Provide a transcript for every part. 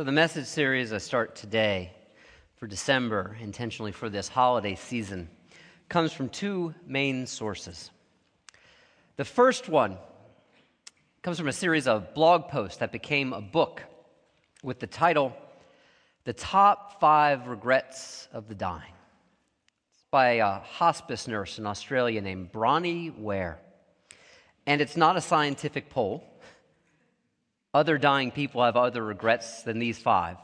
So, the message series I start today for December, intentionally for this holiday season, comes from two main sources. The first one comes from a series of blog posts that became a book with the title, The Top Five Regrets of the Dying. It's by a hospice nurse in Australia named Bronnie Ware. And it's not a scientific poll. Other dying people have other regrets than these five.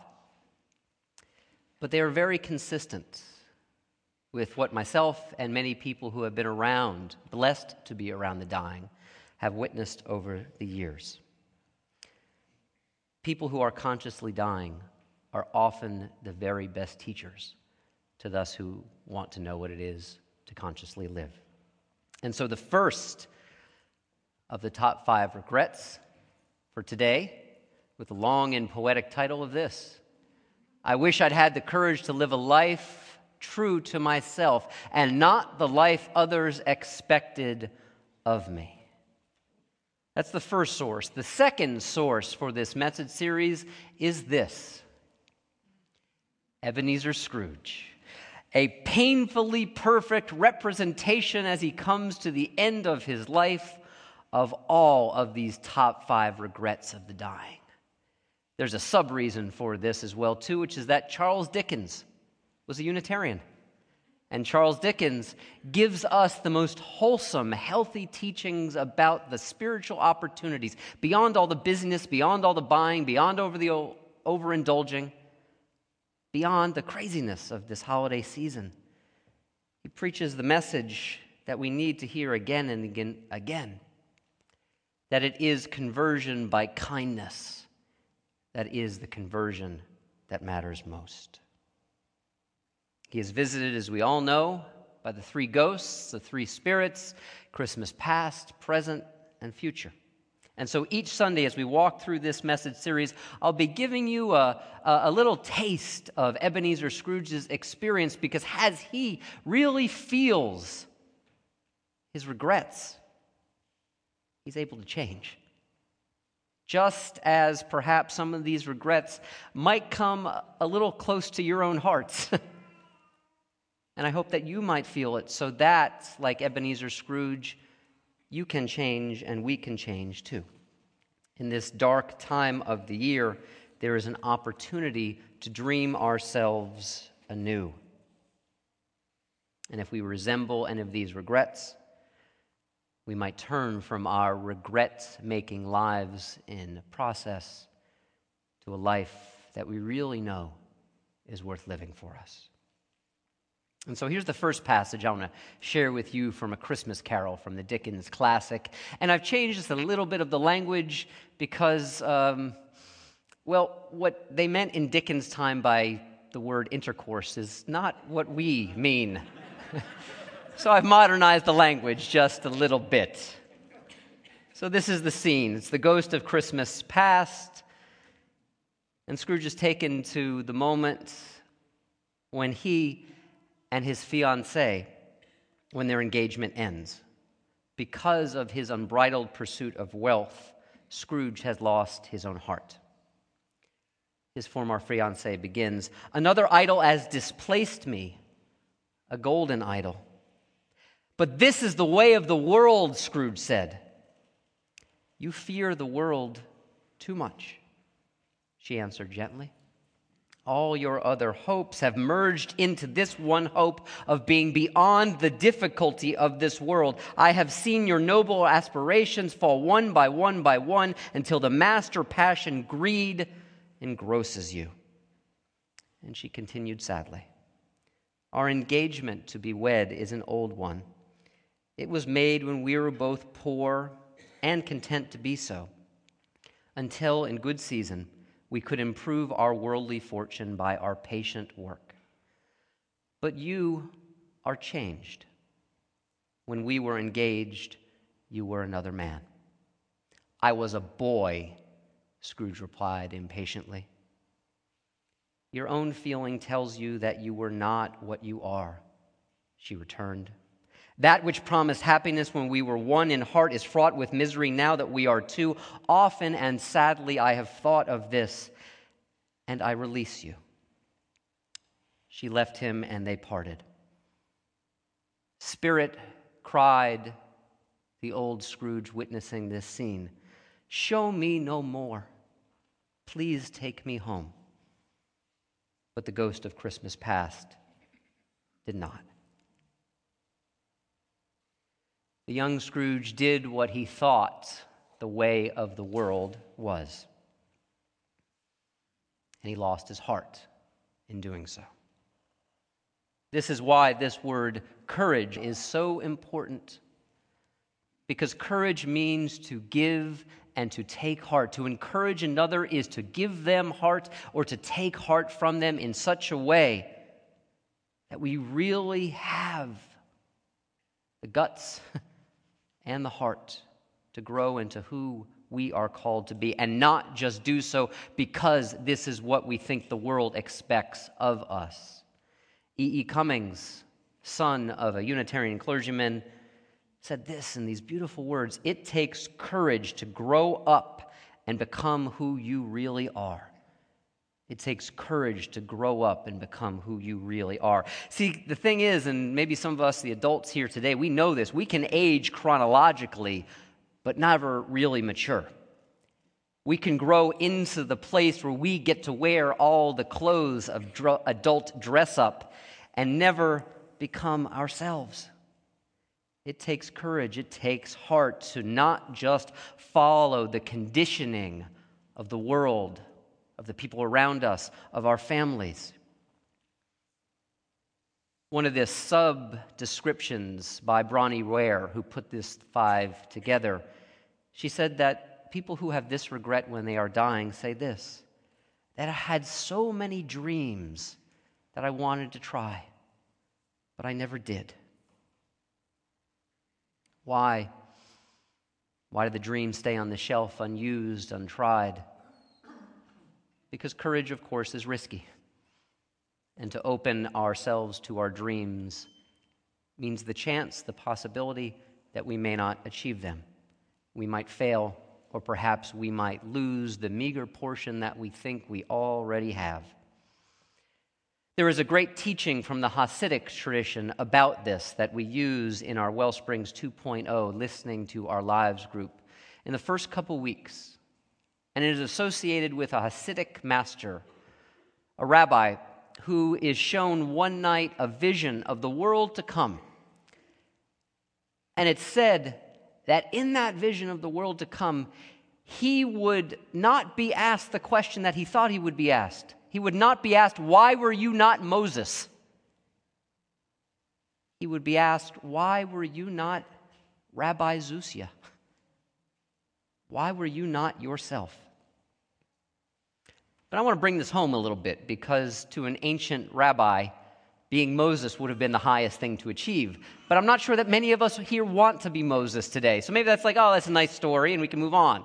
But they are very consistent with what myself and many people who have been around, blessed to be around the dying, have witnessed over the years. People who are consciously dying are often the very best teachers to those who want to know what it is to consciously live. And so the first of the top five regrets for today with the long and poetic title of this I wish I'd had the courage to live a life true to myself and not the life others expected of me. That's the first source. The second source for this message series is this Ebenezer Scrooge. A painfully perfect representation as he comes to the end of his life of all of these top five regrets of the dying. There's a sub reason for this as well, too, which is that Charles Dickens was a Unitarian. And Charles Dickens gives us the most wholesome, healthy teachings about the spiritual opportunities beyond all the busyness, beyond all the buying, beyond over the overindulging, beyond the craziness of this holiday season. He preaches the message that we need to hear again and again, again that it is conversion by kindness that is the conversion that matters most. He is visited, as we all know, by the three ghosts, the three spirits Christmas past, present, and future. And so each Sunday, as we walk through this message series, I'll be giving you a, a, little taste of Ebenezer Scrooge's experience because as he really feels his regrets, he's able to change. Just as perhaps some of these regrets might come a little close to your own hearts. and I hope that you might feel it so that, like Ebenezer Scrooge, you can change and we can change too. In this dark time of the year, there is an opportunity to dream ourselves anew. And if we resemble any of these regrets, we might turn from our regret making lives in process to a life that we really know is worth living for us. And so here's the first passage I want to share with you from A Christmas Carol from the Dickens classic. And I've changed just a little bit of the language because, um, well, what they meant in Dickens' time by the word intercourse is not what we mean. So I've modernized the language just a little bit. So this is the scene. It's the ghost of Christmas past. And Scrooge is taken to the moment when he and his fiancee, when their engagement ends. Because of his unbridled pursuit of wealth, Scrooge has lost his own heart. His former fiancee begins Another idol has displaced me, a golden idol. But this is the way of the world, Scrooge said. You fear the world too much, she answered gently. All your other hopes have merged into this one hope of being beyond the difficulty of this world. I have seen your noble aspirations fall one by one by one until the master passion, greed, engrosses you. And she continued sadly Our engagement to be wed is an old one. It was made when we were both poor and content to be so, until in good season we could improve our worldly fortune by our patient work. But you are changed. When we were engaged, you were another man. I was a boy, Scrooge replied impatiently. Your own feeling tells you that you were not what you are, she returned. That which promised happiness when we were one in heart is fraught with misery now that we are two. Often and sadly, I have thought of this. and I release you. She left him, and they parted. Spirit cried, the old Scrooge witnessing this scene Show me no more. Please take me home. But the ghost of Christmas past did not. The young Scrooge did what he thought the way of the world was. And he lost his heart in doing so. This is why this word courage is so important. Because courage means to give and to take heart. To encourage another is to give them heart or to take heart from them in such a way that we really have the guts and the heart to grow into who we are called to be and not just do so because this is what we think the world expects of us. E. E. Cummings, son of a Unitarian clergyman, said this in these beautiful words It takes courage to grow up and become who you really are. It takes courage to grow up and become who you really are. See, the thing is, and maybe some of us, the adults here today, we know this, we can age chronologically, but never really mature. We can grow into the place where we get to wear all the clothes of dr- adult dress up and never become ourselves. It takes courage, it takes heart to not just follow the conditioning of the world, of the people around us, of our families. One of the sub descriptions by Bronnie Ware, who put this five together, she said that people who have this regret when they are dying say this that I had so many dreams that I wanted to try, but I never did. Why? Why did the dream stay on the shelf, unused, untried? Because courage, of course, is risky. And to open ourselves to our dreams means the chance, the possibility that we may not achieve them. We might fail, or perhaps we might lose the meager portion that we think we already have. There is a great teaching from the Hasidic tradition about this that we use in our Wellsprings 2.0 listening to our lives group in the first couple weeks. And it is associated with a Hasidic master, a rabbi who is shown one night a vision of the world to come. And it's said that in that vision of the world to come, he would not be asked the question that he thought he would be asked. He would not be asked, Why were you not Moses? He would be asked, Why were you not Rabbi Zusia? Why were you not yourself? But I want to bring this home a little bit because to an ancient rabbi, being Moses would have been the highest thing to achieve. But I'm not sure that many of us here want to be Moses today. So maybe that's like, oh, that's a nice story and we can move on.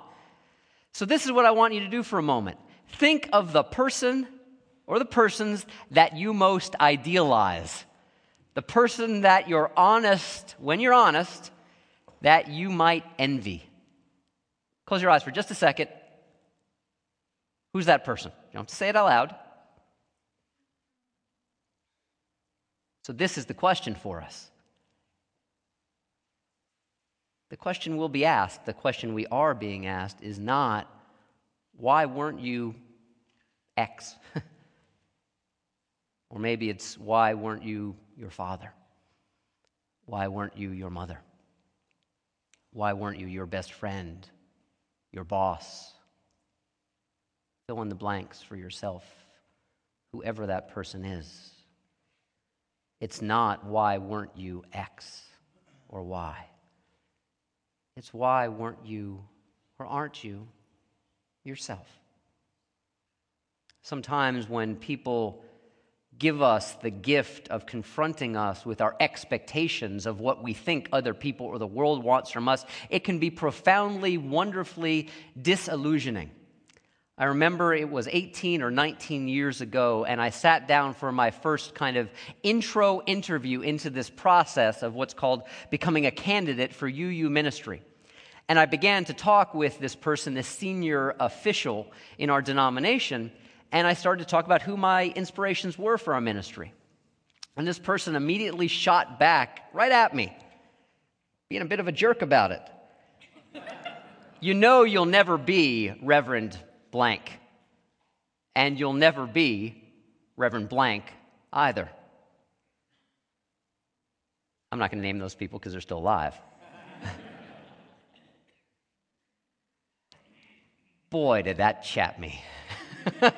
So this is what I want you to do for a moment. Think of the person or the persons that you most idealize. The person that you're honest, when you're honest, that you might envy. Close your eyes for just a second. Who's that person? You don't have to say it out loud. So, this is the question for us. The question will be asked, the question we are being asked is not, why weren't you X? Or maybe it's why weren't you your father? Why weren't you your mother? Why weren't you your best friend, your boss? Fill in the blanks for yourself, whoever that person is. It's not why weren't you X or Y. It's why weren't you or aren't you yourself? Sometimes when people give us the gift of confronting us with our expectations of what we think other people or the world wants from us, it can be profoundly, wonderfully disillusioning. I remember it was 18 or 19 years ago, and I sat down for my first kind of intro interview into this process of what's called becoming a candidate for UU ministry. And I began to talk with this person, this senior official in our denomination, and I started to talk about who my inspirations were for our ministry. And this person immediately shot back right at me, being a bit of a jerk about it. you know, you'll never be Reverend Blank, and you'll never be Reverend Blank either. I'm not going to name those people because they're still alive. Boy, did that chap me.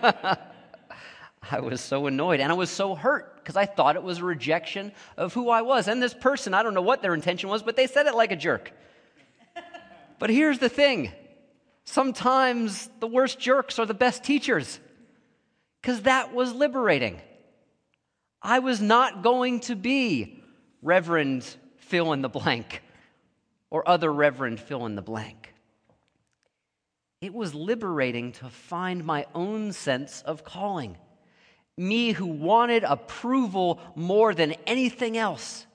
I was so annoyed and I was so hurt because I thought it was a rejection of who I was. And this person, I don't know what their intention was, but they said it like a jerk. but here's the thing sometimes the worst jerks are the best teachers because that was liberating. I was not going to be Reverend fill in the blank or other Reverend fill in the blank. It was liberating to find my own sense of calling. Me who wanted approval more than anything else.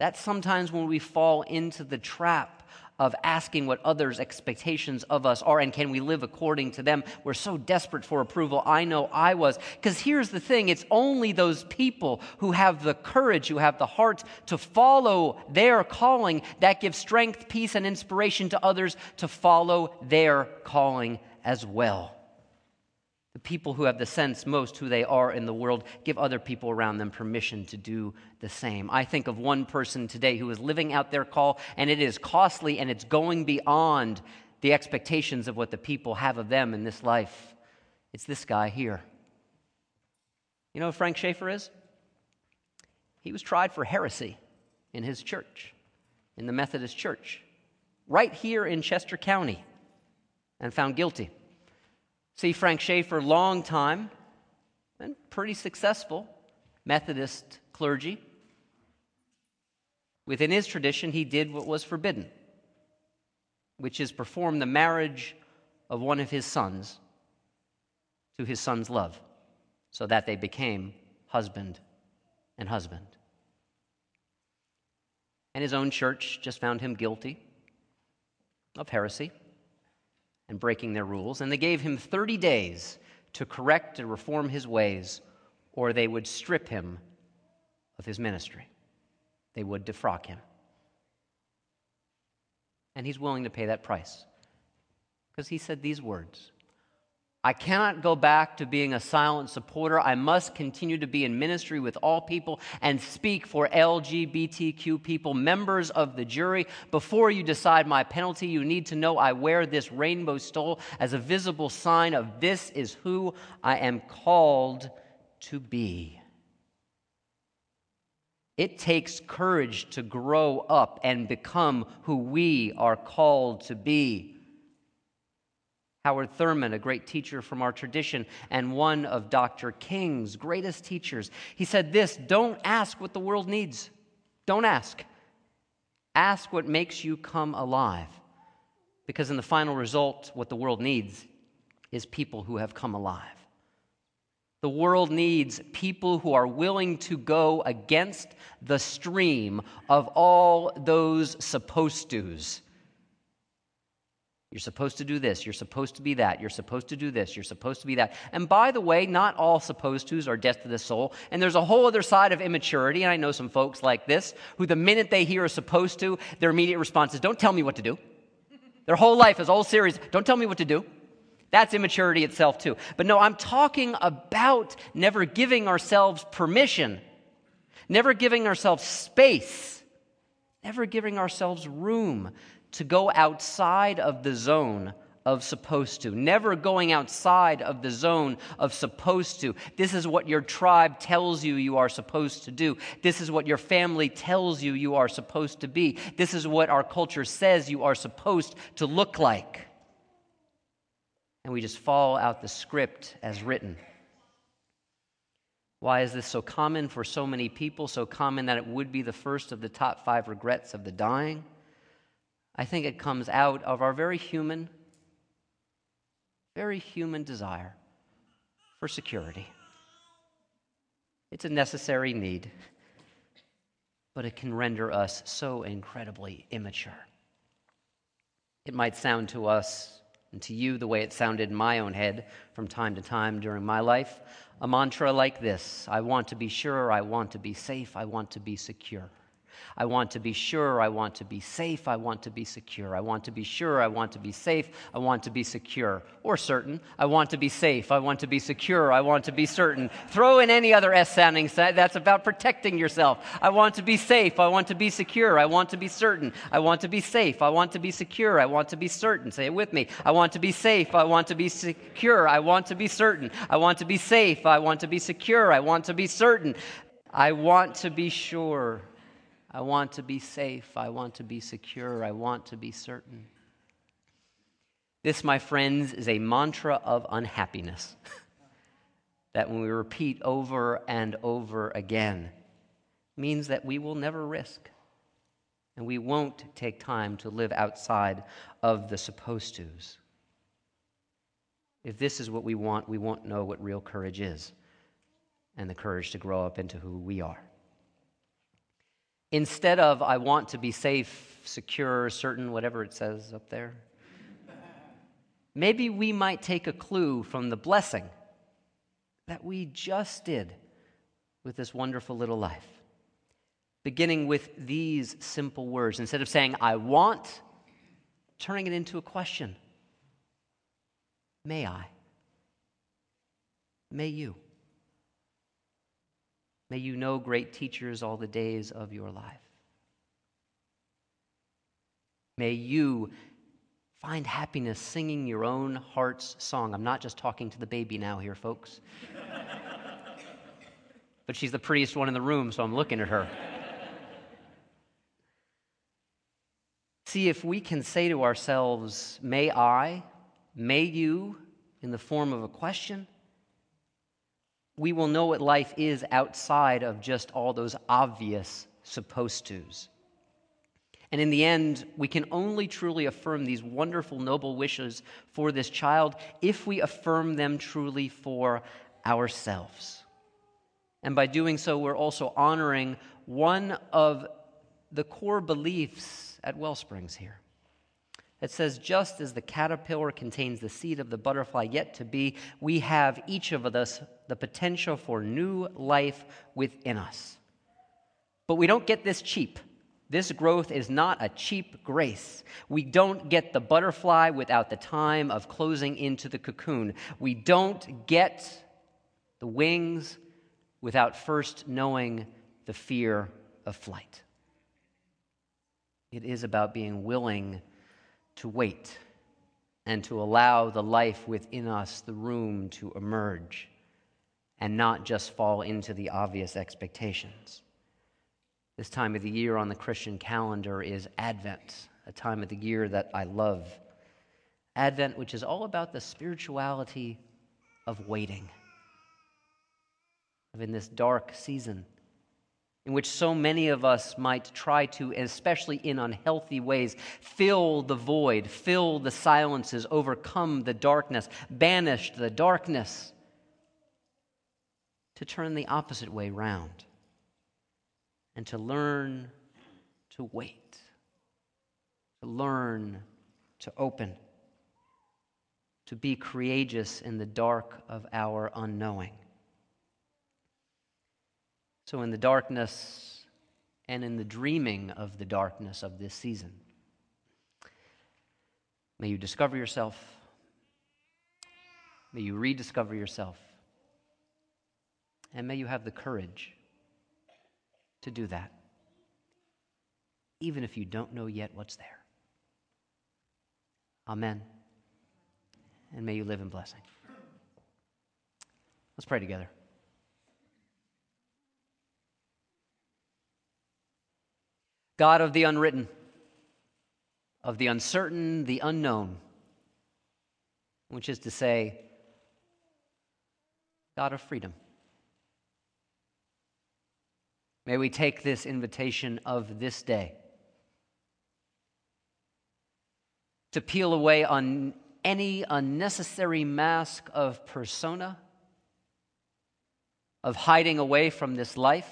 That's sometimes when we fall into the trap of asking what others' expectations of us are and can we live according to them. We're so desperate for approval. I know I was. Because here's the thing it's only those people who have the courage, who have the heart to follow their calling that give strength, peace, and inspiration to others to follow their calling as well. The people who have the sense most who they are in the world give other people around them permission to do the same. I think of one person today who is living out their call, and it is costly and it's going beyond the expectations of what the people have of them in this life. It's this guy here. You know who Frank Schaefer is? He was tried for heresy in his church, in the Methodist Church, right here in Chester County, and found guilty. See, Frank Schaefer, long time and pretty successful Methodist clergy. Within his tradition, he did what was forbidden, which is perform the marriage of one of his sons to his son's love, so that they became husband and husband. And his own church just found him guilty of heresy and breaking their rules, and they gave him 30 days to correct and reform his ways, or they would strip him of his ministry. They would defrock him. And he's willing to pay that price because he said these words I cannot go back to being a silent supporter. I must continue to be in ministry with all people and speak for LGBTQ people, members of the jury. Before you decide my penalty, you need to know I wear this rainbow stole as a visible sign of this is who I am called to be. It takes courage to grow up and become who we are called to be. Howard Thurman, a great teacher from our tradition, and one of Dr. King's greatest teachers, he said this Don't ask what the world needs. Don't ask. Ask what makes you come alive. Because in the final result, what the world needs is people who have come alive. The world needs people who are willing to go against the stream of all those supposed to's you're supposed to do this. You're supposed to be that. You're supposed to do this. You're supposed to be that. And by the way, not all supposed tos are death to the soul. And there's a whole other side of immaturity. And I know some folks like this who, the minute they hear a supposed to, their immediate response is, Don't tell me what to do. Their whole life is whole series, Don't tell me what to do. That's immaturity itself, too. But no, I'm talking about never giving ourselves permission, never giving ourselves space, never giving ourselves room to go outside of the zone of supposed to, never going outside of the zone of supposed to. This is what your tribe tells you you are supposed to do. This is what your family tells you you are supposed to be. This is what our culture says you are supposed to look like. And we just fall out the script as written. Why is this so common for so many people? So common that it would be the first of the top five regrets of the dying? I think it comes out of our very human, very human desire for security. It's a necessary need, but it can render us so incredibly immature. It might sound to us and to you the way it sounded in my own head from time to time during my life. A mantra like this I want to be sure, I want to be safe, I want to be secure. I want to be sure. I want to be safe. I want to be secure. I want to be sure. I want to be safe. I want to be secure. Or certain. I want to be safe. I want to be secure. I want to be certain. Throw in any other S sounding that's about protecting yourself. I want to be safe. I want to be secure. I want to be certain. I want to be safe. I want to be secure. I want to be certain. Say it with me. I want to be safe. I want to be secure. I want to be certain. I want to be safe. I want to be secure. I want to be certain. I want to be sure. I want to be safe. I want to be secure. I want to be certain. This, my friends, is a mantra of unhappiness that when we repeat over and over again means that we will never risk and we won't take time to live outside of the supposed to's. If this is what we want, we won't know what real courage is and the courage to grow up into who we are. Instead of, I want to be safe, secure, certain, whatever it says up there, maybe we might take a clue from the blessing that we just did with this wonderful little life. Beginning with these simple words. Instead of saying, I want, turning it into a question May I? May you? May you know great teachers all the days of your life. May you find happiness singing your own heart's song. I'm not just talking to the baby now here, folks. but she's the prettiest one in the room, so I'm looking at her. See if we can say to ourselves, May I, may you, in the form of a question, we will know what life is outside of just all those obvious supposed tos. And in the end, we can only truly affirm these wonderful, noble wishes for this child if we affirm them truly for ourselves. And by doing so, we're also honoring one of the core beliefs at Wellsprings here. It says, just as the caterpillar contains the seed of the butterfly yet to be, we have each of us the potential for new life within us. But we don't get this cheap. This growth is not a cheap grace. We don't get the butterfly without the time of closing into the cocoon. We don't get the wings without first knowing the fear of flight. It is about being willing to wait and to allow the life within us the room to emerge and not just fall into the obvious expectations. This time of the year on the Christian calendar is Advent, a time of the year that I love. Advent, which is all about the spirituality of waiting, of in this dark season in which so many of us might try to, especially in unhealthy ways, fill the void, fill the silences, overcome the darkness, banish the darkness, to turn the opposite way round and to learn to wait, to learn to open, to be courageous in the dark of our unknowing. So, in the darkness and in the dreaming of the darkness of this season, may you discover yourself. May you rediscover yourself. And may you have the courage to do that, even if you don't know yet what's there. Amen. And may you live in blessing. Let's pray together. God of the unwritten, of the uncertain, the unknown, which is to say, God of freedom. May we take this invitation of this day to peel away on any unnecessary mask of persona, of hiding away from this life,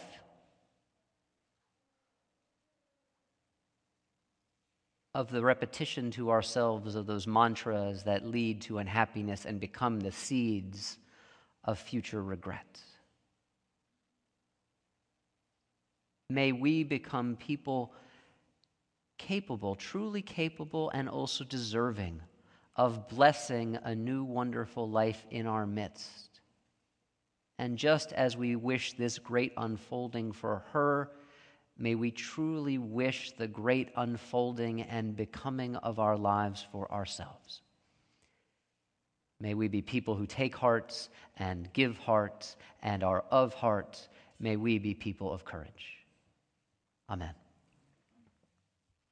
of the repetition to ourselves of those mantras that lead to unhappiness and become the seeds of future regret. May we become people capable, truly capable, and also deserving of blessing a new wonderful life in our midst. And just as we wish this great unfolding for her, may we truly wish the great unfolding and becoming of our lives for ourselves. May we be people who take hearts and give hearts and are of hearts. May we be people of courage. Amen.